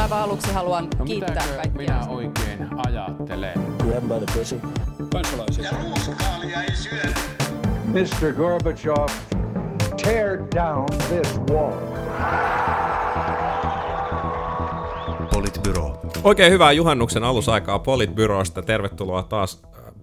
Aivan aluksi haluan No kiittää kaikkia. minä oikein ajattelen? Grab by the pussy. kansalaisia. Mr. Gorbachev, tear down this wall. Politbyro. Oikein hyvää juhannuksen alusaikaa Politbyrosta. Tervetuloa taas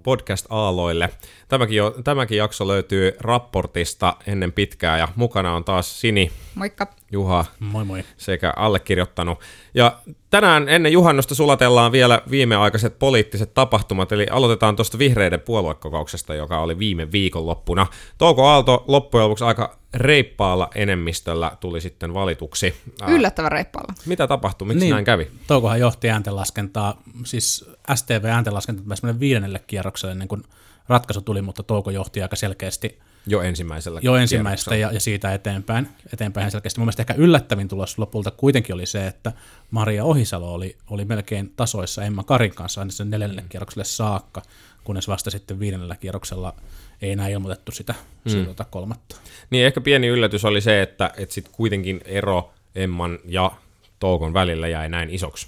podcast-aaloille. Tämäkin, jo, tämäkin jakso löytyy raportista ennen pitkää ja mukana on taas Sini, Moikka. Juha Moi moi. sekä allekirjoittanut. Ja tänään ennen juhannusta sulatellaan vielä viimeaikaiset poliittiset tapahtumat, eli aloitetaan tuosta vihreiden puoluekokouksesta, joka oli viime viikonloppuna. Touko Aalto loppujen lopuksi aika reippaalla enemmistöllä tuli sitten valituksi. Yllättävän reippaalla. Mitä tapahtui? Miksi niin. näin kävi? Toukohan johti ääntenlaskentaa, siis STV ääntenlaskentaa viidennelle kierrokselle ennen kuin ratkaisu tuli, mutta Touko johti aika selkeästi Jo ensimmäisellä jo ensimmäistä ja, ja, siitä eteenpäin, eteenpäin selkeästi. Mun mielestä ehkä yllättävin tulos lopulta kuitenkin oli se, että Maria Ohisalo oli, oli melkein tasoissa Emma Karin kanssa aina sen neljännelle kierrokselle saakka, kunnes vasta sitten viidennellä kierroksella ei enää ilmoitettu sitä, mm. sitä tota kolmatta. Niin ehkä pieni yllätys oli se, että, että sitten kuitenkin ero Emman ja Toukon välillä jäi näin isoksi.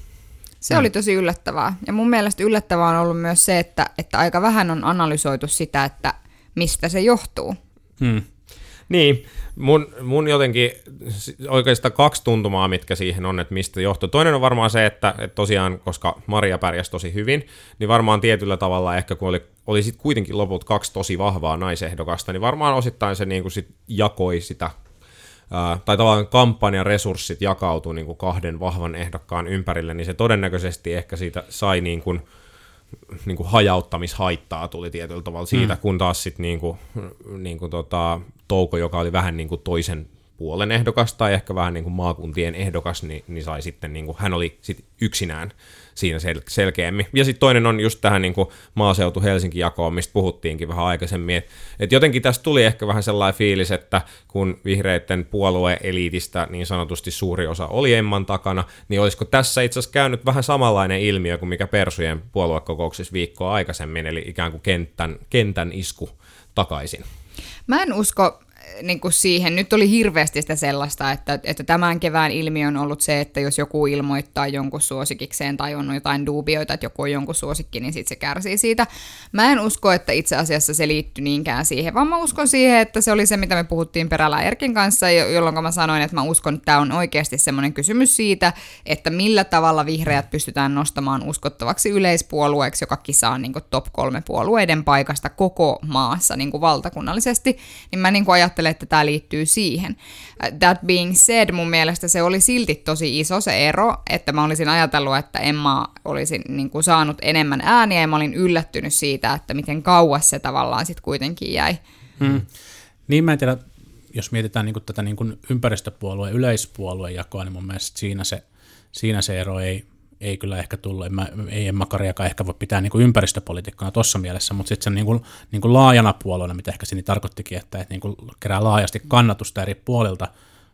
Se oli tosi yllättävää. Ja mun mielestä yllättävää on ollut myös se, että, että aika vähän on analysoitu sitä, että mistä se johtuu. Hmm. Niin, mun, mun jotenkin oikeastaan kaksi tuntumaa, mitkä siihen on, että mistä johtuu. Toinen on varmaan se, että, että tosiaan, koska Maria pärjäsi tosi hyvin, niin varmaan tietyllä tavalla ehkä kun oli, oli sitten kuitenkin loput kaksi tosi vahvaa naisehdokasta, niin varmaan osittain se niin kuin sit jakoi sitä ää, tai tavallaan kampanjan resurssit jakautui niin kuin kahden vahvan ehdokkaan ympärille, niin se todennäköisesti ehkä siitä sai niin kuin, niin kuin hajauttamishaittaa tuli tietyllä tavalla siitä, mm. kun taas sitten niin kuin, niin kuin tota, Touko, joka oli vähän niin kuin toisen puolen ehdokas tai ehkä vähän niin kuin maakuntien ehdokas, niin, niin sai sitten, niin kuin, hän oli sitten yksinään siinä sel- selkeämmin. Ja sitten toinen on just tähän niin kuin maaseutu-Helsinki-jakoon, mistä puhuttiinkin vähän aikaisemmin, että et jotenkin tästä tuli ehkä vähän sellainen fiilis, että kun vihreiden puolueeliitistä niin sanotusti suuri osa oli Emman takana, niin olisiko tässä itse asiassa käynyt vähän samanlainen ilmiö kuin mikä Persujen puoluekokouksissa viikkoa aikaisemmin, eli ikään kuin kentän, kentän isku takaisin. Mä en usko niin kuin siihen, nyt oli hirveästi sitä sellaista, että, että tämän kevään ilmiö on ollut se, että jos joku ilmoittaa jonkun suosikikseen tai on jotain duubioita, että joku on jonkun suosikki, niin sitten se kärsii siitä. Mä en usko, että itse asiassa se liittyy niinkään siihen, vaan mä uskon siihen, että se oli se, mitä me puhuttiin Perälä Erkin kanssa, jo- jolloin mä sanoin, että mä uskon, että tämä on oikeasti semmoinen kysymys siitä, että millä tavalla vihreät pystytään nostamaan uskottavaksi yleispuolueeksi, joka kisaa niin kuin top kolme puolueiden paikasta koko maassa niin kuin valtakunnallisesti, niin mä niin kuin ajattelen, että tämä liittyy siihen. That being said, mun mielestä se oli silti tosi iso se ero, että mä olisin ajatellut, että Emma olisi niin kuin saanut enemmän ääniä ja mä olin yllättynyt siitä, että miten kauas se tavallaan sitten kuitenkin jäi. Hmm. Niin mä en tiedä, jos mietitään niin tätä niin ympäristöpuolue- ja yleispuoluejakoa, niin mun mielestä siinä se, siinä se ero ei, ei kyllä ehkä tullut. En mä, ei Emma Kariakaan ehkä voi pitää niin ympäristöpolitiikkana tuossa mielessä, mutta sitten se niin kuin, niin kuin laajana puolueena, mitä ehkä siinä tarkoittikin, että, että niin kuin kerää laajasti kannatusta eri puolilta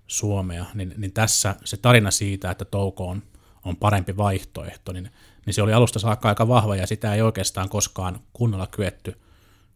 Suomea, niin, niin tässä se tarina siitä, että Touko on, on parempi vaihtoehto, niin, niin se oli alusta saakka aika vahva ja sitä ei oikeastaan koskaan kunnolla kyetty,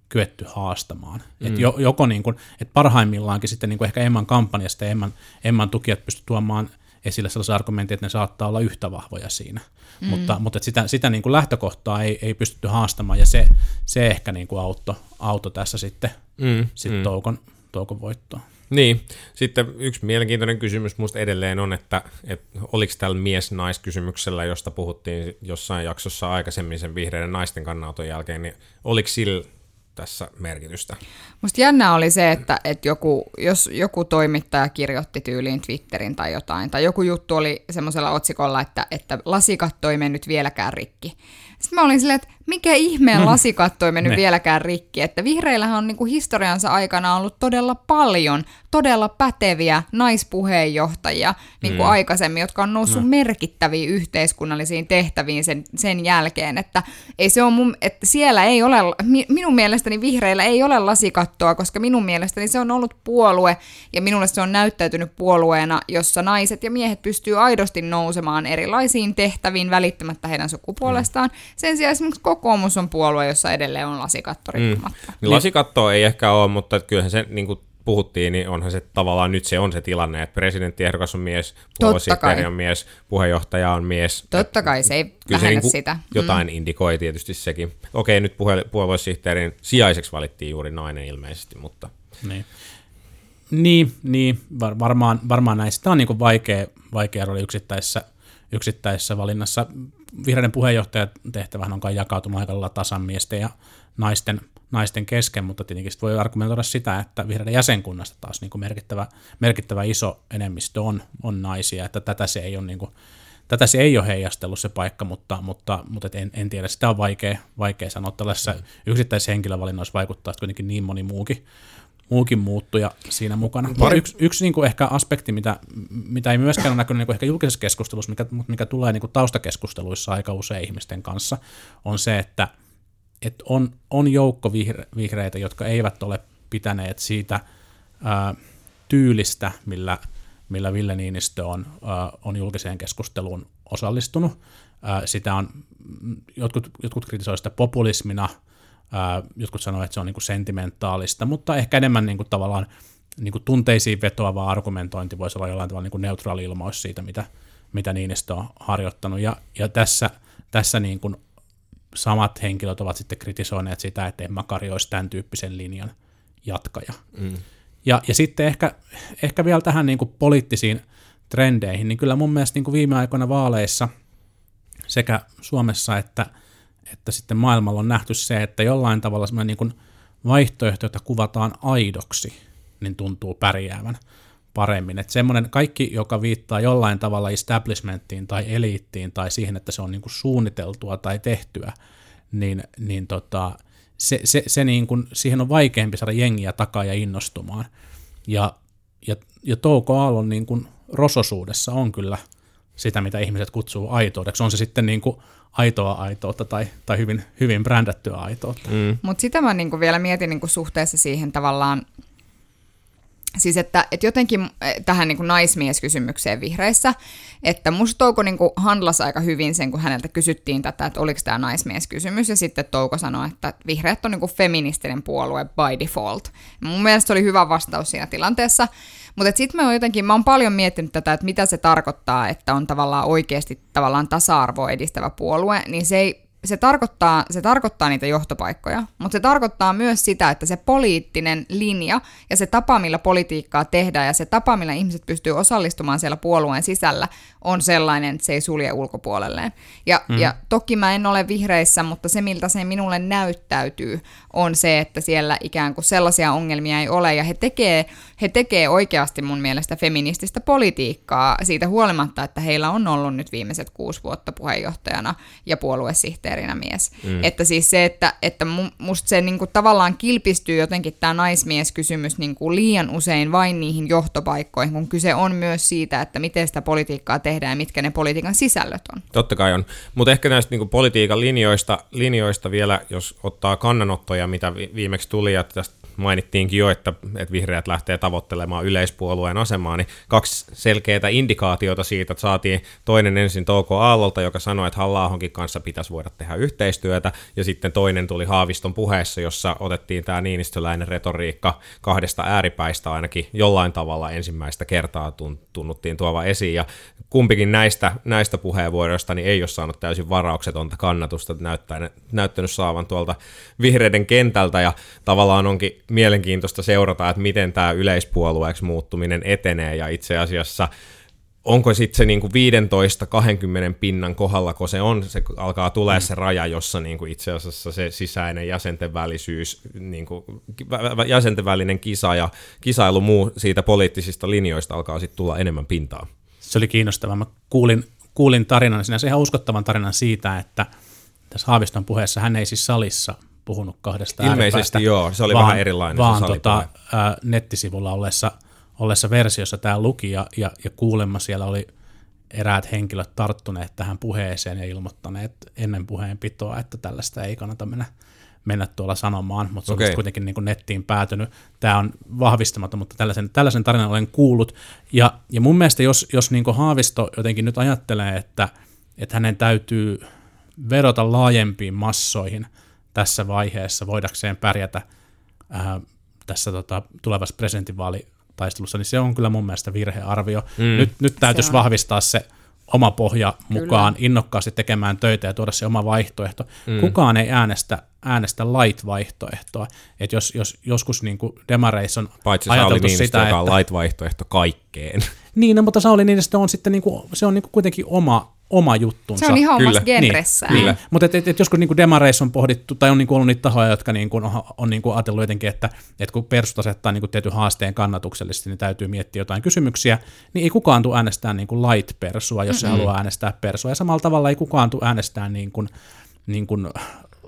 kyetty haastamaan. Mm. Et jo, joko niin kuin, et parhaimmillaankin sitten niin kuin ehkä Emman kampanjasta ja Emman, Emman tukijat pysty tuomaan esille sellaisen argumentin, että ne saattaa olla yhtä vahvoja siinä. Mm. Mutta, mutta sitä, sitä niin kuin lähtökohtaa ei, ei pystytty haastamaan ja se, se ehkä niin kuin auto, auto tässä sitten, Mm, sitten mm. Toukon, Toukon voittoon. Niin, sitten yksi mielenkiintoinen kysymys musta edelleen on, että, että oliko tällä mies-naiskysymyksellä, josta puhuttiin jossain jaksossa aikaisemmin sen vihreiden naisten kannanoton jälkeen, niin oliko sillä tässä merkitystä? Musta jännä oli se, että, että joku, jos joku toimittaja kirjoitti tyyliin Twitterin tai jotain, tai joku juttu oli semmoisella otsikolla, että, että lasikatto ei mennyt vieläkään rikki. Sitten mä olin silleen, että mikä ihmeen lasikatto ei mennyt Ne. vieläkään rikki, että vihreillähän on niinku historiansa aikana ollut todella paljon todella päteviä naispuheenjohtajia niin kuin aikaisemmin, jotka on noussut merkittäviin yhteiskunnallisiin tehtäviin sen, sen jälkeen, että ei se on mun, että siellä ei ole, mi- minun mielestäni vihreillä ei ole lasikattoa, koska minun mielestäni se on ollut puolue ja minulle se on näyttäytynyt puolueena, jossa naiset ja miehet pystyy aidosti nousemaan erilaisiin tehtäviin välittämättä heidän sukupuolestaan. Sen sijaan esimerkiksi kokoomus on puolue, jossa edelleen on lasikatto riippumatta. Niin lasikattoa ei ehkä ole, mutta kyllähän se niin kuin, puhuttiin, niin onhan se tavallaan nyt se on se tilanne, että presidenttiehdokas on mies, puoluesihteeri on mies, puheenjohtaja on mies. Totta kai se ei Kyllä se vähennä niinku sitä. jotain mm. indikoi tietysti sekin. Okei, nyt puhe- puoluesihteerin sijaiseksi valittiin juuri nainen ilmeisesti, mutta Niin. Niin, niin var, varmaan, varmaan näistä on niin kuin vaikea, vaikea rooli yksittäisessä, yksittäisessä valinnassa. Vihreiden puheenjohtajan tehtävähän on kai jakautunut aika lailla tasan miesten ja naisten, naisten kesken, mutta tietenkin sit voi argumentoida sitä, että vihreiden jäsenkunnasta taas niin kuin merkittävä, merkittävä iso enemmistö on, on naisia, että tätä se ei ole niin kuin, tätä se ei ole heijastellut se paikka, mutta, mutta, mutta et en, en, tiedä, sitä on vaikea, vaikea sanoa. Tällaisessa yksittäisessä henkilövalinnoissa vaikuttaa kuitenkin niin moni muukin, muukin muuttuja siinä mukana. Pari... Yksi, yksi niin kuin ehkä aspekti, mitä, mitä ei myöskään ole näkynyt niin kuin ehkä julkisessa keskustelussa, mikä, mutta mikä tulee niin kuin taustakeskusteluissa aika usein ihmisten kanssa, on se, että, että on, on joukko vihre, vihreitä, jotka eivät ole pitäneet siitä ää, tyylistä, millä, millä Ville Niinistö on, ää, on julkiseen keskusteluun osallistunut. Ää, sitä on, jotkut, jotkut kritisoivat sitä populismina, ää, jotkut sanoo, että se on niin kuin sentimentaalista, mutta ehkä enemmän niin kuin tavallaan niin kuin tunteisiin vetoava argumentointi voisi olla jollain tavalla niin kuin neutraali ilmaus siitä, mitä, mitä Niinistö on harjoittanut. Ja, ja tässä, tässä niin kuin samat henkilöt ovat sitten kritisoineet sitä, että Emma Kari olisi tämän tyyppisen linjan jatkaja. Mm. Ja, ja sitten ehkä, ehkä vielä tähän niin kuin poliittisiin trendeihin, niin kyllä mun mielestä niin kuin viime aikoina vaaleissa sekä Suomessa että, että sitten maailmalla on nähty se, että jollain tavalla semmoinen niin kuin vaihtoehto, jota kuvataan aidoksi, niin tuntuu pärjäävän paremmin. Että semmoinen kaikki, joka viittaa jollain tavalla establishmenttiin tai eliittiin tai siihen, että se on niin kuin suunniteltua tai tehtyä, niin, niin tota, se, se, se niin kuin, siihen on vaikeampi saada jengiä takaa ja innostumaan. Ja, ja, ja Touko Aallon niin kuin rososuudessa on kyllä sitä, mitä ihmiset kutsuu aitoudeksi. On se sitten niin kuin aitoa aitoutta tai, tai hyvin, hyvin brändättyä aitoutta. Mm. Mutta sitä mä niinku vielä mietin niinku suhteessa siihen tavallaan, siis että, että jotenkin tähän niinku naismieskysymykseen vihreissä, että musta Touko niinku handlasi aika hyvin sen, kun häneltä kysyttiin tätä, että oliko tämä naismieskysymys, ja sitten Touko sanoi, että vihreät on niinku feministinen puolue by default. Mun mielestä se oli hyvä vastaus siinä tilanteessa, mutta sitten mä oon jotenkin, mä oon paljon miettinyt tätä, että mitä se tarkoittaa, että on tavallaan oikeasti tavallaan tasa-arvoa edistävä puolue, niin se ei se tarkoittaa, se tarkoittaa niitä johtopaikkoja, mutta se tarkoittaa myös sitä, että se poliittinen linja ja se tapa, millä politiikkaa tehdään ja se tapa, millä ihmiset pystyy osallistumaan siellä puolueen sisällä, on sellainen, että se ei sulje ulkopuolelleen. Ja, mm. ja toki mä en ole vihreissä, mutta se, miltä se minulle näyttäytyy, on se, että siellä ikään kuin sellaisia ongelmia ei ole, ja he tekee, he tekee oikeasti mun mielestä feminististä politiikkaa siitä huolimatta, että heillä on ollut nyt viimeiset kuusi vuotta puheenjohtajana ja puoluesihteerinä mies. Mm. Että siis se, että, että musta se niin kuin tavallaan kilpistyy jotenkin tämä naismieskysymys niin kuin liian usein vain niihin johtopaikkoihin, kun kyse on myös siitä, että miten sitä politiikkaa tehdään ja mitkä ne politiikan sisällöt on. Totta kai on, mutta ehkä näistä niin kuin politiikan linjoista, linjoista vielä, jos ottaa kannanottoja, mitä viimeksi tuli, ja tästä mainittiinkin jo, että, että vihreät lähtee tavoittelemaan yleispuolueen asemaa, niin kaksi selkeää indikaatiota siitä, että saatiin toinen ensin Touko Aallolta, joka sanoi, että halla kanssa pitäisi voida tehdä yhteistyötä, ja sitten toinen tuli Haaviston puheessa, jossa otettiin tämä niinistöläinen retoriikka kahdesta ääripäistä ainakin jollain tavalla ensimmäistä kertaa tunnuttiin tuova esiin, ja kumpikin näistä, näistä puheenvuoroista niin ei ole saanut täysin varauksetonta kannatusta, näyttänyt saavan tuolta vihreiden kentältä, ja tavallaan onkin mielenkiintoista seurata, että miten tämä yleispuolueeksi muuttuminen etenee, ja itse asiassa onko sitten se niinku 15-20 pinnan kohdalla, kun se on, se alkaa tulee se raja, jossa niinku itse asiassa se sisäinen jäsenten välisyys, niinku, jäsenten välinen kisa ja kisailu muu siitä poliittisista linjoista alkaa sitten tulla enemmän pintaa. Se oli kiinnostavaa. Mä kuulin, kuulin tarinan, sinänsä ihan uskottavan tarinan siitä, että tässä Haaviston puheessa hän ei siis salissa puhunut kahdesta Ilmeisesti joo, se oli vaan, vähän erilainen vaan se tota, ä, nettisivulla ollessa, ollessa versiossa tämä luki ja, ja, ja kuulemma siellä oli eräät henkilöt tarttuneet tähän puheeseen ja ilmoittaneet ennen puheenpitoa, että tällaista ei kannata mennä, mennä tuolla sanomaan, mutta se okay. on kuitenkin niin kuin nettiin päätynyt. Tämä on vahvistamaton, mutta tällaisen, tällaisen tarinan olen kuullut. Ja, ja mun mielestä jos, jos niin kuin Haavisto jotenkin nyt ajattelee, että, että hänen täytyy vedota laajempiin massoihin – tässä vaiheessa voidakseen pärjätä ää, tässä tota, tulevassa presidentinvaalitaistelussa, niin se on kyllä mun mielestä virhearvio. Mm. Nyt, nyt täytyisi on. vahvistaa se oma pohja mukaan, kyllä. innokkaasti tekemään töitä ja tuoda se oma vaihtoehto. Mm. Kukaan ei äänestä, äänestä light-vaihtoehtoa. Et jos, jos joskus niin kuin demareissa on Paitsi Sauli ajateltu Niinistö, sitä, joka että... on light-vaihtoehto kaikkeen. Niin, no, mutta Sauli Niinistö on sitten niinku, se on niinku kuitenkin oma, oma juttunsa. Se on ihan omassa Kyllä. genressään. Niin, mutta et, et, et joskus niinku demareissa on pohdittu, tai on niinku ollut niitä tahoja, jotka niinku on, on niinku ajatellut jotenkin, että et kun persut asettaa niinku tietyn haasteen kannatuksellisesti, niin täytyy miettiä jotain kysymyksiä, niin ei kukaan tule äänestää niinku light-persua, jos se haluaa äänestää persua. Ja samalla tavalla ei kukaan tule äänestää niinku, niinku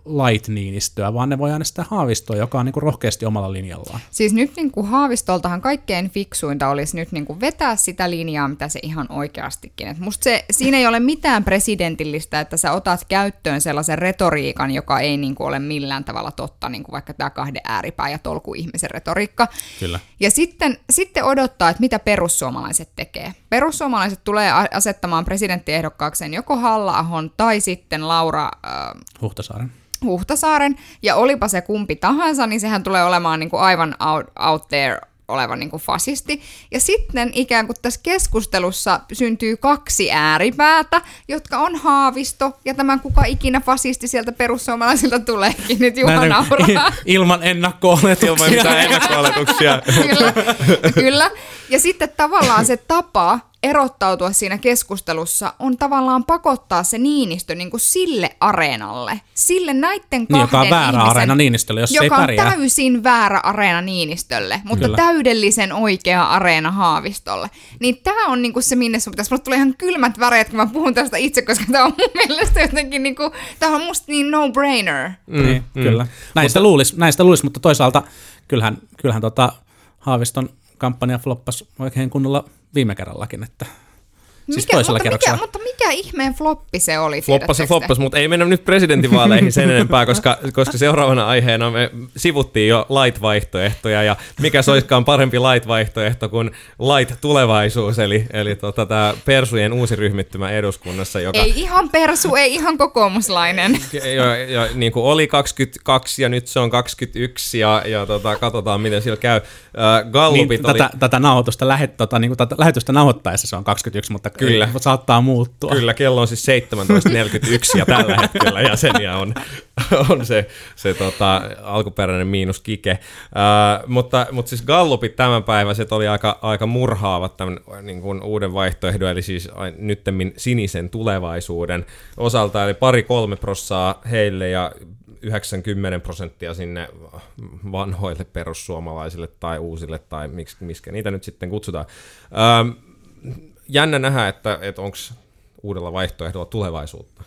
light Niinistöä, vaan ne voi äänestää Haavistoa, joka on niinku rohkeasti omalla linjallaan. Siis nyt niin kuin Haavistoltahan kaikkein fiksuinta olisi nyt niin kuin vetää sitä linjaa, mitä se ihan oikeastikin. Et musta se, siinä ei ole mitään presidentillistä, että sä otat käyttöön sellaisen retoriikan, joka ei niin kuin ole millään tavalla totta, niin kuin vaikka tämä kahden ääripää ja tolku ihmisen retoriikka. Kyllä. Ja sitten, sitten odottaa, että mitä perussuomalaiset tekee. Perussuomalaiset tulee asettamaan presidenttiehdokkaakseen joko halla tai sitten Laura äh, Huhtasaaren. Huhtasaaren, ja olipa se kumpi tahansa, niin sehän tulee olemaan niin kuin aivan out, out there oleva niin kuin fasisti. Ja sitten ikään kuin tässä keskustelussa syntyy kaksi ääripäätä, jotka on Haavisto ja tämä kuka ikinä fasisti sieltä perussuomalaisilta tuleekin. Nyt Juha Näin- nauraa. ilman ennakko-oletuksia. Ilman mitään ennakko-oletuksia. kyllä, kyllä. Ja sitten tavallaan se tapa erottautua siinä keskustelussa on tavallaan pakottaa se Niinistö niin kuin sille areenalle, sille näitten kahden Niin, joka on väärä ihmisen, areena Niinistölle, jos se ei joka on pärjää. täysin väärä areena Niinistölle, mutta Kyllä. Täydellisen oikea areena Haavistolle. Niin tämä on niinku se, minne sun pitäisi. Mulle tulee ihan kylmät väreet, kun mä puhun tästä itse, koska tämä on mun mielestä jotenkin niinku, tämä on musta niin no-brainer. Mm, niin, mm. Kyllä. Näin sitä luulisi, näin sitä luulisi, mutta toisaalta kyllähän, kyllähän tota Haaviston kampanja floppasi oikein kunnolla viime kerrallakin, että siis toisella mutta, kerroksella. mikä, mutta mikä ihmeen floppi se oli? Floppas te? floppas, mutta ei mennä nyt presidentinvaaleihin sen enempää, koska, koska seuraavana aiheena me sivuttiin jo light-vaihtoehtoja, ja mikä se olisikaan parempi light-vaihtoehto kuin light-tulevaisuus, eli, eli tota, tämä Persujen uusi ryhmittymä eduskunnassa, joka Ei ihan persu, ei ihan kokoomuslainen. ja, ja, niin kuin oli 22 ja nyt se on 21 ja, ja tota, katsotaan miten sillä käy. Äh, Gallupit Niin, oli... tätä, tätä, nauhoitusta, lähet, tota, niin kuin, tätä lähetystä nauhoittaessa se on 21, mutta Kyllä. ei, saattaa muuttua. Kyllä, kello on siis 17.41 ja tällä hetkellä jäseniä on, on se, se tota, alkuperäinen miinus kike. Uh, mutta, mutta siis Gallupit tämänpäiväiset oli aika, aika murhaavat tämän niin kuin uuden vaihtoehdon, eli siis nyttemmin sinisen tulevaisuuden osalta, eli pari-kolme prossaa heille ja 90 prosenttia sinne vanhoille perussuomalaisille tai uusille tai miksi, miskä niitä nyt sitten kutsutaan. Ähm, jännä nähdä, että, että onko uudella vaihtoehdolla tulevaisuutta.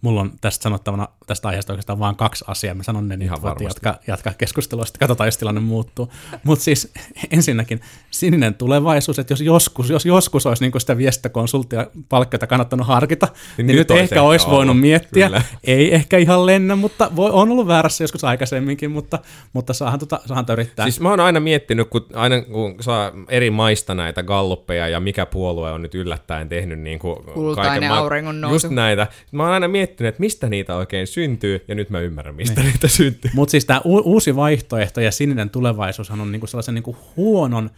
Mulla on tästä sanottavana tästä aiheesta oikeastaan vain kaksi asiaa. Mä sanon ne, niin Ihan voit varmasti. jatkaa, jatkaa keskustelua, sitten katsotaan, jos tilanne muuttuu. Mutta siis ensinnäkin sininen tulevaisuus, että jos joskus, jos joskus olisi niin sitä viestintäkonsulttia palkkiota kannattanut harkita, niin, Niin nyt nyt, ehkä olisi voinut ollut, miettiä. kyllä. Ei ehkä ihan lennä, mutta voi, on ollut väärässä joskus aikaisemminkin, mutta, mutta saahan, tota, saahan yrittää. Siis mä oon aina miettinyt, kun aina kun saa eri maista näitä galluppeja ja mikä puolue on nyt yllättäen tehnyt niin kuin Kultainen auringon nousu. Just näitä. Mä oon aina miettinyt, että mistä niitä oikein syntyy, ja nyt mä ymmärrän, mistä niin. niitä syntyy. Mutta siis tämä u- uusi vaihtoehto ja sininen tulevaisuushan on niinku sellaisen niinku huonon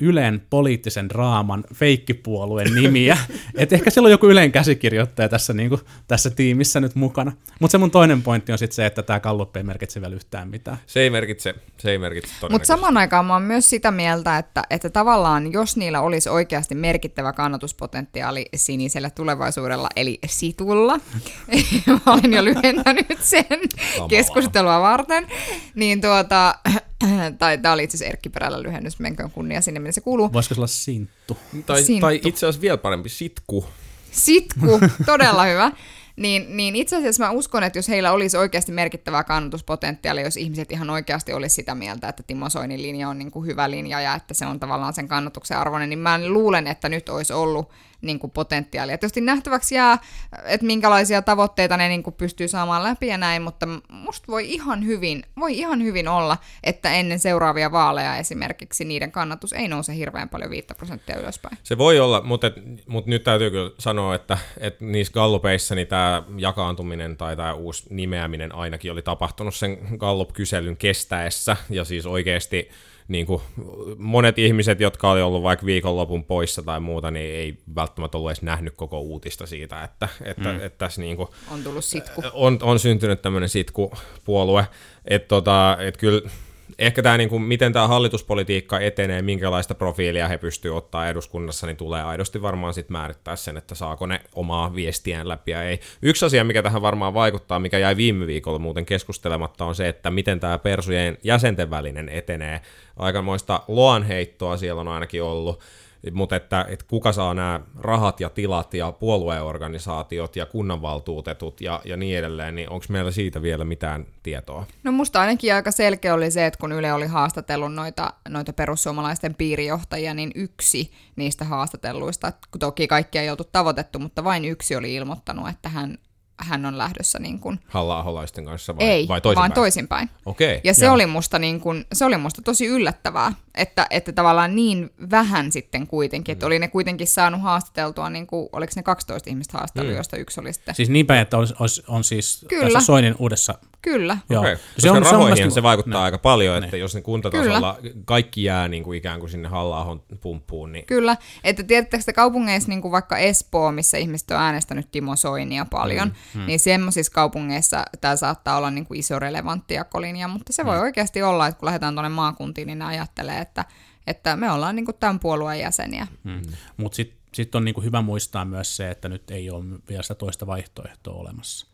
Ylen poliittisen draaman feikkipuolueen nimiä. Et ehkä siellä on joku Ylen käsikirjoittaja tässä, niinku, tässä tiimissä nyt mukana. Mutta se mun toinen pointti on sitten se, että tämä Gallup ei merkitse vielä yhtään mitään. Se ei merkitse, se ei merkitse Mutta samaan aikaan mä oon myös sitä mieltä, että, että tavallaan jos niillä olisi oikeasti merkittävä kannatuspotentiaali sinisellä tulevaisuudella, eli situlla, mä olen jo lyhentänyt sen keskustelua varten, niin tuota, tai tämä oli itse asiassa Erkki Perällä lyhennys, menköön kunnia sinne, minne se kuuluu. Voisiko se olla sinttu? Tai, Sinttu. tai itse asiassa vielä parempi, sitku. Sitku, todella hyvä. Niin, niin itse asiassa mä uskon, että jos heillä olisi oikeasti merkittävää kannatuspotentiaalia, jos ihmiset ihan oikeasti olisi sitä mieltä, että Timo Soinin linja on niin kuin hyvä linja ja että se on tavallaan sen kannatuksen arvoinen, niin mä luulen, että nyt olisi ollut niin kuin potentiaalia. Tietysti nähtäväksi jää, että minkälaisia tavoitteita ne niin kuin pystyy saamaan läpi ja näin, mutta musta voi ihan hyvin, voi ihan hyvin olla, että ennen seuraavia vaaleja esimerkiksi niiden kannatus ei nouse hirveän paljon 5 prosenttia ylöspäin. Se voi olla, mutta, et, mutta nyt täytyy kyllä sanoa, että, että niissä gallupeissa niin tämä jakaantuminen tai tämä uusi nimeäminen ainakin oli tapahtunut sen Gallup-kyselyn kestäessä, ja siis oikeasti niin kuin monet ihmiset, jotka oli ollut vaikka viikonlopun poissa tai muuta, niin ei välttämättä ollut edes nähnyt koko uutista siitä, että, että, mm. että tässä niin kuin, On tullut sitku. on, on syntynyt tämmöinen sitkupuolue, että tota, et kyllä ehkä tämä, niin kuin, miten tämä hallituspolitiikka etenee, minkälaista profiilia he pystyvät ottaa eduskunnassa, niin tulee aidosti varmaan sitten määrittää sen, että saako ne omaa viestiään läpi ja ei. Yksi asia, mikä tähän varmaan vaikuttaa, mikä jäi viime viikolla muuten keskustelematta, on se, että miten tämä Persujen jäsenten välinen etenee. Aikamoista loanheittoa siellä on ainakin ollut mutta että, että kuka saa nämä rahat ja tilat ja puolueorganisaatiot ja kunnanvaltuutetut ja, ja niin edelleen, niin onko meillä siitä vielä mitään tietoa? No musta ainakin aika selkeä oli se, että kun Yle oli haastatellut noita, noita perussuomalaisten piirijohtajia, niin yksi niistä haastatelluista, toki kaikkia ei oltu tavoitettu, mutta vain yksi oli ilmoittanut, että hän hän on lähdössä niin kuin, Halla-aholaisten kanssa vai, ei, vai toisinpäin? vaan toisinpäin. Okei. Ja se oli, musta niin kuin, se oli musta tosi yllättävää, että, että tavallaan niin vähän sitten kuitenkin, että oli ne kuitenkin saanut haastateltua, niin kuin, oliko ne 12 ihmistä haastattelua, mm. josta yksi oli sitten. Siis niin päin, että olisi, olisi, on siis Kyllä. tässä Soinin uudessa Kyllä. Joo. Okei. Se Koska on- se on rahoihin se, mielestä- vaikuttaa niin. aika paljon, että Niin. jos ne kuntatasolla kaikki jää niin kuin ikään kuin sinne halla pumppuun, niin Kyllä, että tiedättekö että kaupungeissa, niin kuin vaikka Espoo, missä ihmiset on äänestänyt Timo Soinia paljon, mm, mm. niin semmoisissa kaupungeissa tämä saattaa olla niin kuin iso relevantti jakolinja, mutta se voi oikeasti olla, että kun lähdetään tuonne maakuntiin, niin ne ajattelee, että, että me ollaan niin kuin tämän puolueen jäseniä. Mm. Mutta sitten sit on niinku hyvä muistaa myös se, että nyt ei ole vielä sitä toista vaihtoehtoa olemassa.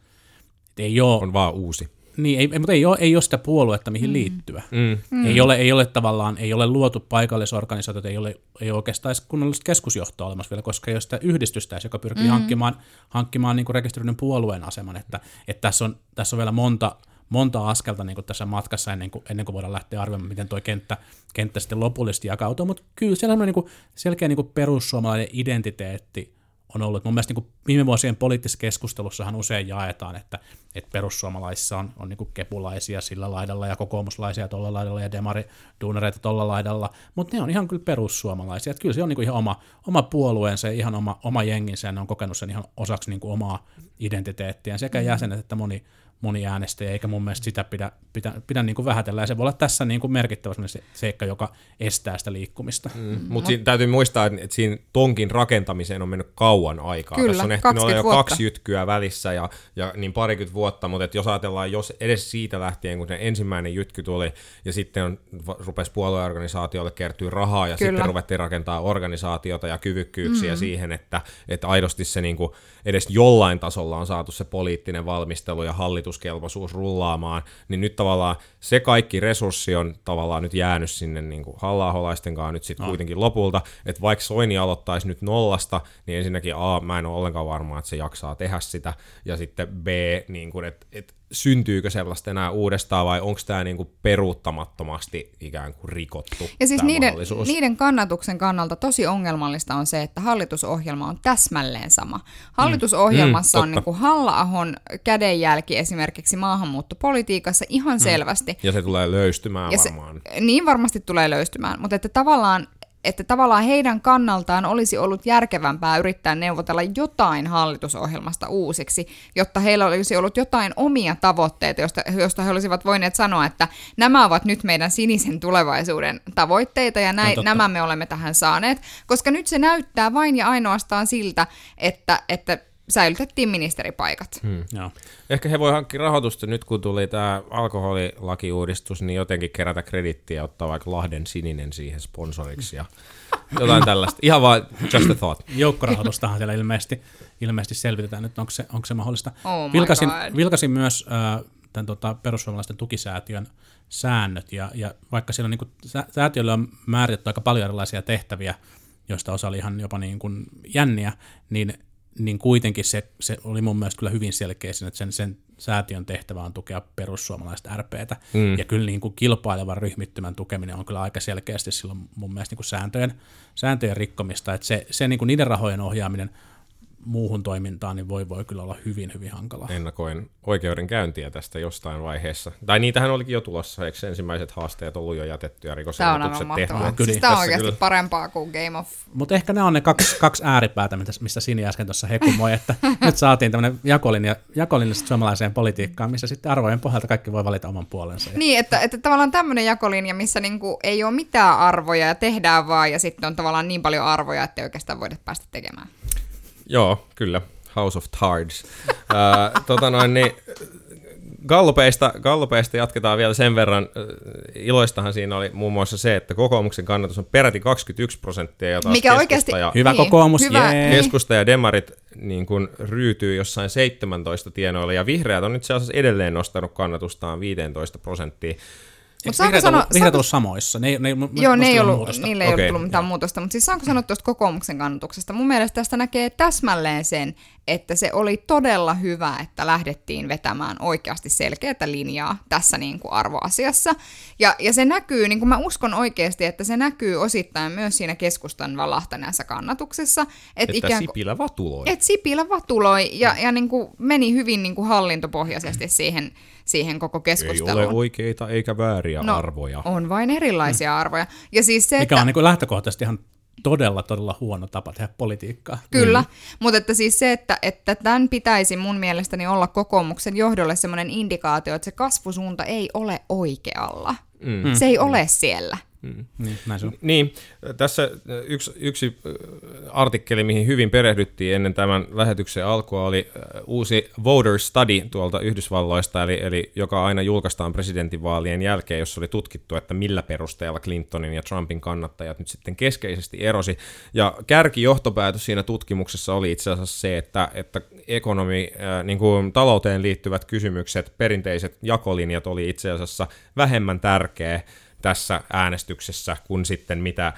Et ei ole, on vaan uusi. Niin, ei, ei- mutta ei ole, ei ole sitä puoluetta, mihin mm. liittyä. Mm. Ei, ole, ei ole tavallaan, ei ole luotu paikallisorganisaatiota, ei ole, ei ole oikeastaan edes kunnollista keskusjohtoa olemassa vielä, koska ei ole sitä yhdistystä, joka pyrkii mm. hankkimaan, hankkimaan niin rekisteröidyn puolueen aseman. Että, että tässä, on, tässä on vielä monta, monta askelta niin tässä matkassa ennen kuin, ennen kuin voidaan lähteä arvioimaan, miten tuo kenttä, kenttä sitten lopullisesti jakautuu. Mutta kyllä siellä on niin kuin selkeä niin kuin perussuomalainen identiteetti on ollut. Mun mielestä niin kuin viime vuosien poliittisessa keskustelussahan usein jaetaan, että, että perussuomalaisissa on, on niin kuin kepulaisia sillä laidalla ja kokoomuslaisia tuolla laidalla ja demariduunareita tuolla laidalla, mutta ne on ihan kyllä perussuomalaisia. Että kyllä se on niin kuin ihan oma, oma puolueensa ja ihan oma, oma jenginsä ja ne on kokenut sen ihan osaksi niin kuin omaa identiteettiä sekä jäsenet että moni, moni äänestäjä, eikä mun mielestä sitä pidä, pidä, pidä niin kuin vähätellä, ja se voi olla tässä niin kuin merkittävä semmoinen se- seikka, joka estää sitä liikkumista. Mm. Mm. Mutta siinä täytyy muistaa, että siinä tonkin rakentamiseen on mennyt kauan aikaa. Kyllä, Tässä on ehtinyt olla 20 jo vuotta. kaksi jytkyä välissä ja, ja niin parikymmentä vuotta, mutta et jos ajatellaan, jos edes siitä lähtien, kun se ensimmäinen jytky tuli ja sitten on, rupesi puolueorganisaatiolle kertyä rahaa ja Kyllä. sitten ruvettiin rakentaa organisaatiota ja kyvykkyyksiä mm. siihen, että, että aidosti se niin kuin edes jollain tasolla on saatu se poliittinen valmistelu ja hallituskelpoisuus rullaamaan, niin nyt tavallaan se kaikki resurssi on tavallaan nyt jäänyt sinne niin kuin halla kanssa nyt sitten no. kuitenkin lopulta, että vaikka Soini aloittaisi nyt nollasta, niin ensinnäkin A, mä en ole ollenkaan varma, että se jaksaa tehdä sitä, ja sitten B, niin kuin, että, että syntyykö sellaista enää uudestaan vai onko tämä niin kuin peruuttamattomasti ikään kuin rikottu Ja siis niiden, niiden kannatuksen kannalta tosi ongelmallista on se, että hallitusohjelma on täsmälleen sama. Hallitusohjelmassa Mm, on totta. niin kuin Halla-ahon kädenjälki esimerkiksi maahanmuuttopolitiikassa ihan selvästi. Ja se tulee löystymään Ja se, varmaan. niin varmasti tulee löystymään, mutta että tavallaan, että tavallaan heidän kannaltaan olisi ollut järkevämpää yrittää neuvotella jotain hallitusohjelmasta uusiksi, jotta heillä olisi ollut jotain omia tavoitteita, josta, josta he olisivat voineet sanoa, että nämä ovat nyt meidän sinisen tulevaisuuden tavoitteita ja näin, totta. nämä me olemme tähän saaneet, koska nyt se näyttää vain ja ainoastaan siltä, että, että säilytettiin ministeripaikat. Hmm. Joo. Ehkä he voi hankkia rahoitusta nyt, kun tuli tämä alkoholilakiuudistus, niin jotenkin kerätä kredittiä ja ottaa vaikka Lahden sininen siihen sponsoriksi ja jotain tällaista. Ihan vaan just a thought. Joukkorahoitustahan siellä ilmeisesti, ilmeisesti selvitetään nyt, onko se, onko se mahdollista. Oh my vilkasin, God. vilkasin myös äh, tämän tota, perussuomalaisten tukisäätiön säännöt, ja, ja vaikka siellä on, niin kuin, sä, säätiölle on määritetty aika paljon erilaisia tehtäviä, joista osa oli ihan jopa niin kuin jänniä, niin, niin kuitenkin se, se oli mun mielestä kyllä hyvin selkeä siinä, että sen, sen, säätiön tehtävä on tukea perussuomalaiset RPtä, mm. ja kyllä niin kuin kilpailevan ryhmittymän tukeminen on kyllä aika selkeästi silloin mun mielestä niin kuin sääntöjen, sääntöjen rikkomista, että se, se niin kuin niiden rahojen ohjaaminen muuhun toimintaan, niin voi, voi kyllä olla hyvin, hyvin hankalaa. Ennakoin oikeudenkäyntiä tästä jostain vaiheessa. Tai niitähän olikin jo tulossa, eikö ensimmäiset haasteet ollut jo jätetty ja Tämä on aivan rikosilmoitukset tehty? mahtavaa. Kyllä. Siis tämä on oikeasti kyllä. parempaa kuin Game of... Mutta ehkä nämä on ne kaksi, kaksi ääripäätä, mitä- mistä Sini äsken tuossa hekumoi, että nyt saatiin tämmöinen jakolinja, jakolinja suomalaiseen politiikkaan, missä sitten arvojen pohjalta kaikki voi valita oman puolensa. Niin, että, että tavallaan tämmöinen jakolinja, missä niinku ei ole mitään arvoja ja tehdään vaan, ja sitten on tavallaan niin paljon arvoja, että ei oikeastaan voida päästä tekemään. Joo, kyllä. House of Tards. Ää, tota noin, niin, Gallupeista, Gallupeista jatketaan vielä sen verran. Iloistahan siinä oli muun muassa se, että kokoomuksen kannatus on peräti 21 prosenttia. Ja taas Mikä oikeasti- Ja, Hyvä kokoomus, hyvä, jee. niin. keskusta ja demarit niin kuin ryytyy jossain 17 tienoilla, ja vihreät on itse asiassa edelleen nostanut kannatustaan 15 prosenttia. Saanko vihreät, sanoa- ollut, saanko- ollut samoissa? Ne, ne, ne, Joo, ne ei ollut, muutosta. niille ei Okei, ollut tullut mitään joo. muutosta, mutta siis saanko sanoa tuosta kokoomuksen kannatuksesta? Mun mielestä tästä näkee täsmälleen sen, että se oli todella hyvä, että lähdettiin vetämään oikeasti selkeätä linjaa tässä niin kuin arvoasiassa. Ja, ja se näkyy, niin kuin mä uskon oikeasti, että se näkyy osittain myös siinä keskustan valahtaneessa kannatuksessa. Että, Että ikään kuin, Sipilä vatuloi. et Sipilä vatuloi ja, ja niin kuin meni hyvin niin kuin hallintopohjaisesti siihen, siihen koko Ei keskusteluun. ole oikeita eikä vääriä No, arvoja. On vain erilaisia arvoja. Ja siis se, Mikä että... on niin kuin lähtökohtaisesti ihan todella, todella huono tapa tehdä politiikkaa. Kyllä, mm. mutta että siis se, että, että tämän pitäisi mun mielestäni olla kokoomuksen johdolle semmoinen indikaatio, että se kasvusuunta ei ole oikealla. Mm. Se ei ole siellä. Niin, näin se on. Niin, tässä yksi, yksi äh, artikkeli, mihin hyvin perehdyttiin ennen tämän lähetyksen alkua, oli äh, uusi Voter Study tuolta Yhdysvalloista, eli, eli joka aina julkaistaan presidentinvaalien jälkeen, jossa oli tutkittu, että millä perusteella Clintonin ja Trumpin kannattajat nyt sitten keskeisesti erosi. Ja kärkijohtopäätös siinä tutkimuksessa oli itse asiassa se, että, että ekonomi, äh, niin kuin talouteen liittyvät kysymykset, perinteiset jakolinjat oli itse asiassa vähemmän tärkeä tässä äänestyksessä kuin sitten mitä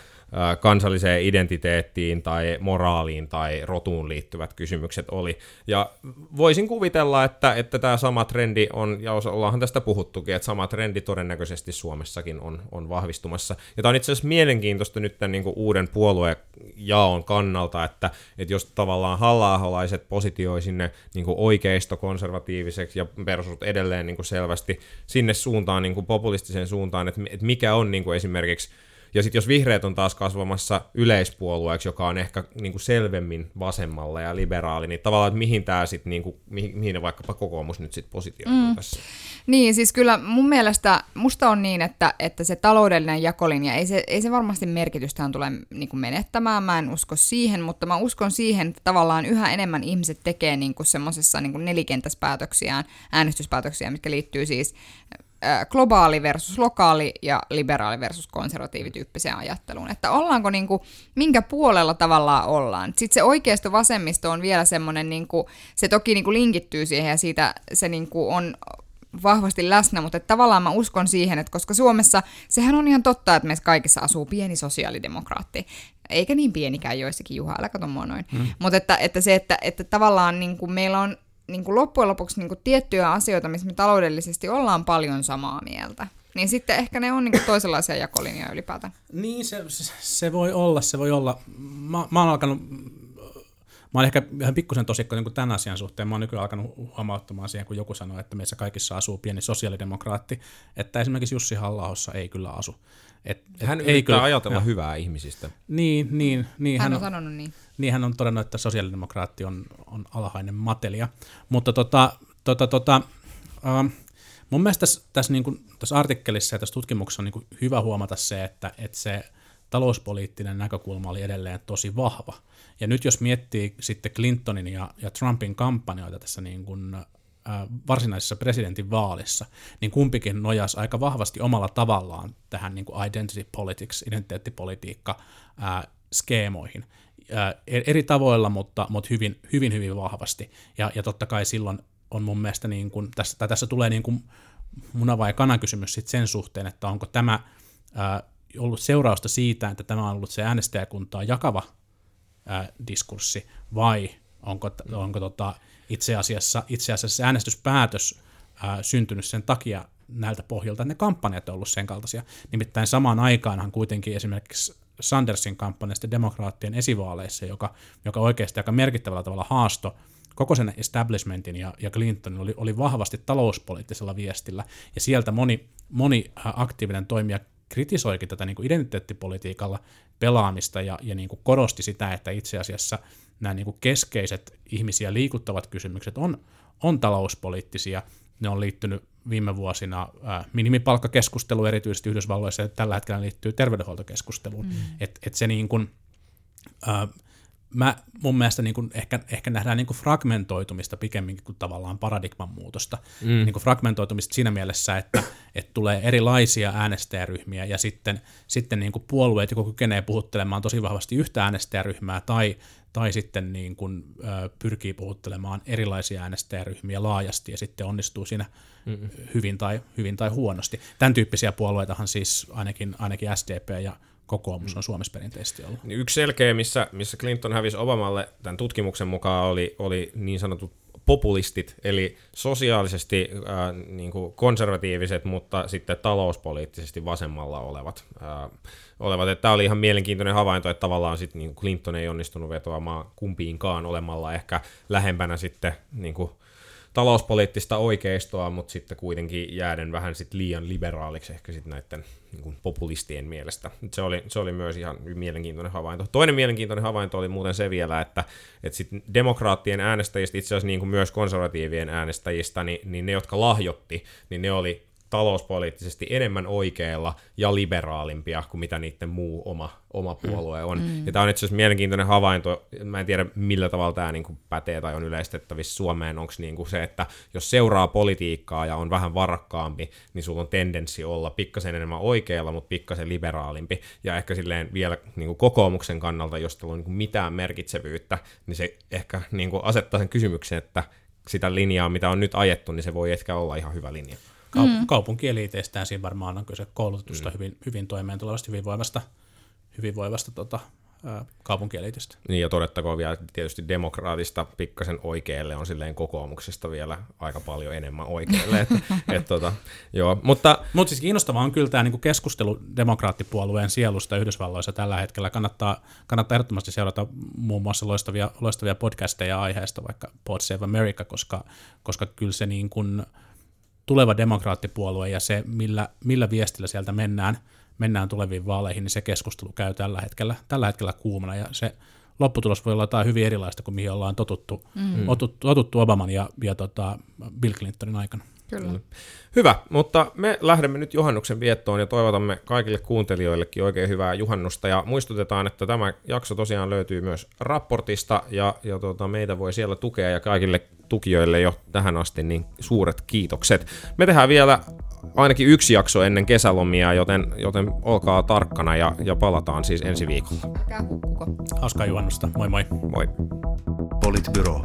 kansalliseen identiteettiin tai moraaliin tai rotuun liittyvät kysymykset oli. Ja voisin kuvitella, että, että tämä sama trendi on, ja ollaanhan tästä puhuttukin, että sama trendi todennäköisesti Suomessakin on, on vahvistumassa. Ja tämä on itse asiassa mielenkiintoista nyt tämän niin uuden puoluejaon kannalta, että, että jos tavallaan halla positioi sinne niin kuin oikeisto-konservatiiviseksi ja persut edelleen niin selvästi sinne suuntaan, niin populistiseen suuntaan, että, että mikä on niin esimerkiksi ja sitten jos vihreät on taas kasvamassa yleispuolueeksi, joka on ehkä niin kuin selvemmin vasemmalla ja liberaali, niin tavallaan, että mihin tämä sitten, niin kuin, mihin, mihin vaikkapa kokoomus nyt sitten positioituu mm. tässä. Niin, siis kyllä mun mielestä, musta on niin, että, että se taloudellinen jakolinja, ei se, ei se varmasti merkitystään tule niin kuin menettämään, mä en usko siihen, mutta mä uskon siihen, että tavallaan yhä enemmän ihmiset tekee niin kuin semmoisessa niin kuin nelikentäspäätöksiään, äänestyspäätöksiä, mitkä liittyy siis globaali versus lokaali ja liberaali versus konservatiivityyppiseen ajatteluun. Että ollaanko niin kuin, minkä puolella tavallaan ollaan. Sitten se oikeisto vasemmisto on vielä semmoinen, niin kuin, se toki niin kuin linkittyy siihen ja siitä se niin kuin on vahvasti läsnä, mutta että tavallaan mä uskon siihen, että koska Suomessa, sehän on ihan totta, että meissä kaikissa asuu pieni sosiaalidemokraatti, eikä niin pienikään joissakin, Juha, älä kato mua noin. Mm. Mutta että, että se, että, että tavallaan niin kuin meillä on niin kuin loppujen lopuksi niin kuin tiettyjä asioita, missä me taloudellisesti ollaan paljon samaa mieltä. Niin sitten ehkä ne on niin kuin toisenlaisia jakolinjoja ylipäätään. Niin, se, se, se voi olla, se voi olla. Mä, mä oon alkanut, mä oon ehkä ihan pikkusen tosikko niin tämän asian suhteen. Mä oon nykyään alkanut huomauttamaan siihen, kun joku sanoo, että meissä kaikissa asuu pieni sosiaalidemokraatti, että esimerkiksi Jussi halla ei kyllä asu. Et, et Hän ei yrittää kyllä, ajatella hyvää ihmisistä. Niin, niin, niin. Hän hän on on, sanonut niin. Niin hän on todennut, että sosiaalidemokraatti on, on alhainen matelia. Mutta tota, tota, tota, ähm, mun mielestä tässä, tässä, niin kuin, tässä artikkelissa ja tässä tutkimuksessa on niin kuin hyvä huomata se, että, että se talouspoliittinen näkökulma oli edelleen tosi vahva. Ja nyt jos miettii sitten Clintonin ja, ja Trumpin kampanjoita tässä niin kuin, äh, varsinaisessa presidentin vaalissa, niin kumpikin nojasi aika vahvasti omalla tavallaan tähän niin kuin identity politics, identiteettipolitiikka äh, skeemoihin. Äh, eri tavoilla, mutta, mutta hyvin, hyvin, hyvin vahvasti. Ja, ja totta kai silloin on mun mielestä, niin kuin, tässä, tai tässä tulee niin kuin muna vai kana kysymys sit sen suhteen, että onko tämä ää, ollut seurausta siitä, että tämä on ollut se äänestäjäkuntaa jakava ää, diskurssi, vai onko, onko tota, itse, asiassa, itse asiassa äänestyspäätös ää, syntynyt sen takia näiltä pohjalta, että ne kampanjat on ollut sen kaltaisia. Nimittäin samaan aikaanhan kuitenkin esimerkiksi Sandersin kampanjasta demokraattien esivaaleissa, joka, joka oikeasti aika merkittävällä tavalla haasto koko sen establishmentin ja, ja Clintonin oli, oli vahvasti talouspoliittisella viestillä, ja sieltä moni, moni aktiivinen toimija kritisoikin tätä niin kuin identiteettipolitiikalla pelaamista ja, ja niin kuin korosti sitä, että itse asiassa nämä niin kuin keskeiset ihmisiä liikuttavat kysymykset on, on talouspoliittisia, ne on liittynyt viime vuosina ää, minimipalkkakeskustelu erityisesti Yhdysvalloissa, ja tällä hetkellä liittyy terveydenhuoltokeskusteluun. Mm. Että et se niin kuin, ää, mä, mun mielestä niin kuin ehkä, ehkä nähdään niin kuin fragmentoitumista pikemminkin kuin tavallaan paradigman muutosta. Mm. Niin kuin fragmentoitumista siinä mielessä, että, että tulee erilaisia äänestäjäryhmiä ja sitten, sitten niin kuin puolueet joko kykenee puhuttelemaan tosi vahvasti yhtä äänestäjäryhmää tai, tai sitten niin kuin, ö, pyrkii puhuttelemaan erilaisia äänestäjäryhmiä laajasti ja sitten onnistuu siinä Mm-mm. hyvin tai, hyvin tai huonosti. Tämän tyyppisiä puolueitahan siis ainakin, ainakin SDP ja kokoomus on Suomessa perinteisesti ollut. Niin yksi selkeä, missä, missä Clinton hävisi Obamalle tämän tutkimuksen mukaan, oli, oli niin sanotut populistit, eli sosiaalisesti äh, niin kuin konservatiiviset, mutta sitten talouspoliittisesti vasemmalla olevat. Äh, olevat. Tämä oli ihan mielenkiintoinen havainto, että tavallaan sit, niin Clinton ei onnistunut vetoamaan kumpiinkaan olemalla ehkä lähempänä sitten niin kuin, talouspoliittista oikeistoa, mutta sitten kuitenkin jääden vähän sit liian liberaaliksi ehkä sitten näiden niin kuin populistien mielestä. Se oli, se oli myös ihan mielenkiintoinen havainto. Toinen mielenkiintoinen havainto oli muuten se vielä, että, että sit demokraattien äänestäjistä, itse asiassa niin kuin myös konservatiivien äänestäjistä, niin, niin ne, jotka lahjotti, niin ne oli talouspoliittisesti enemmän oikeilla ja liberaalimpia kuin mitä niiden muu oma, oma puolue on. Mm. Ja tämä on itse asiassa mielenkiintoinen havainto. Mä en tiedä, millä tavalla tämä niin kuin pätee tai on yleistettävissä Suomeen. Onko niin kuin se, että jos seuraa politiikkaa ja on vähän varakkaampi, niin sulla on tendenssi olla pikkasen enemmän oikeilla, mutta pikkasen liberaalimpi. Ja ehkä silleen vielä niin kuin kokoomuksen kannalta, jos teillä on niin kuin mitään merkitsevyyttä, niin se ehkä niin kuin asettaa sen kysymyksen, että sitä linjaa, mitä on nyt ajettu, niin se voi ehkä olla ihan hyvä linja kaup- mm. kaupunkieliteistään siinä varmaan on kyse koulutetusta mm. hyvin, hyvin toimeen tulevasta hyvinvoivasta, hyvinvoivasta tota, kaupunkielitistä. Niin ja todettakoon vielä tietysti demokraatista pikkasen oikealle on silleen kokoomuksesta vielä aika paljon enemmän oikealle. et, et, tota, joo. Mutta Mut siis kiinnostavaa on kyllä tämä niinku keskustelu demokraattipuolueen sielusta Yhdysvalloissa tällä hetkellä. Kannattaa, kannattaa ehdottomasti seurata muun muassa loistavia, loistavia podcasteja aiheesta, vaikka Pod Save America, koska, koska kyllä se niin kuin, tuleva demokraattipuolue ja se, millä, millä viestillä sieltä mennään, mennään tuleviin vaaleihin, niin se keskustelu käy tällä hetkellä, tällä hetkellä kuumana ja se lopputulos voi olla jotain hyvin erilaista kuin mihin ollaan totuttu, mm. otuttu, totuttu Obaman ja, ja tota Bill Clintonin aikana. Kyllä. Hyvä, mutta me lähdemme nyt juhannuksen viettoon ja toivotamme kaikille kuuntelijoillekin oikein hyvää juhannusta ja muistutetaan, että tämä jakso tosiaan löytyy myös raportista ja, ja tuota, meitä voi siellä tukea ja kaikille tukijoille jo tähän asti niin suuret kiitokset. Me tehdään vielä ainakin yksi jakso ennen kesälomia, joten, joten olkaa tarkkana ja, ja palataan siis ensi viikolla. Hauskaa juhannusta, moi moi. Moi. Politbyro.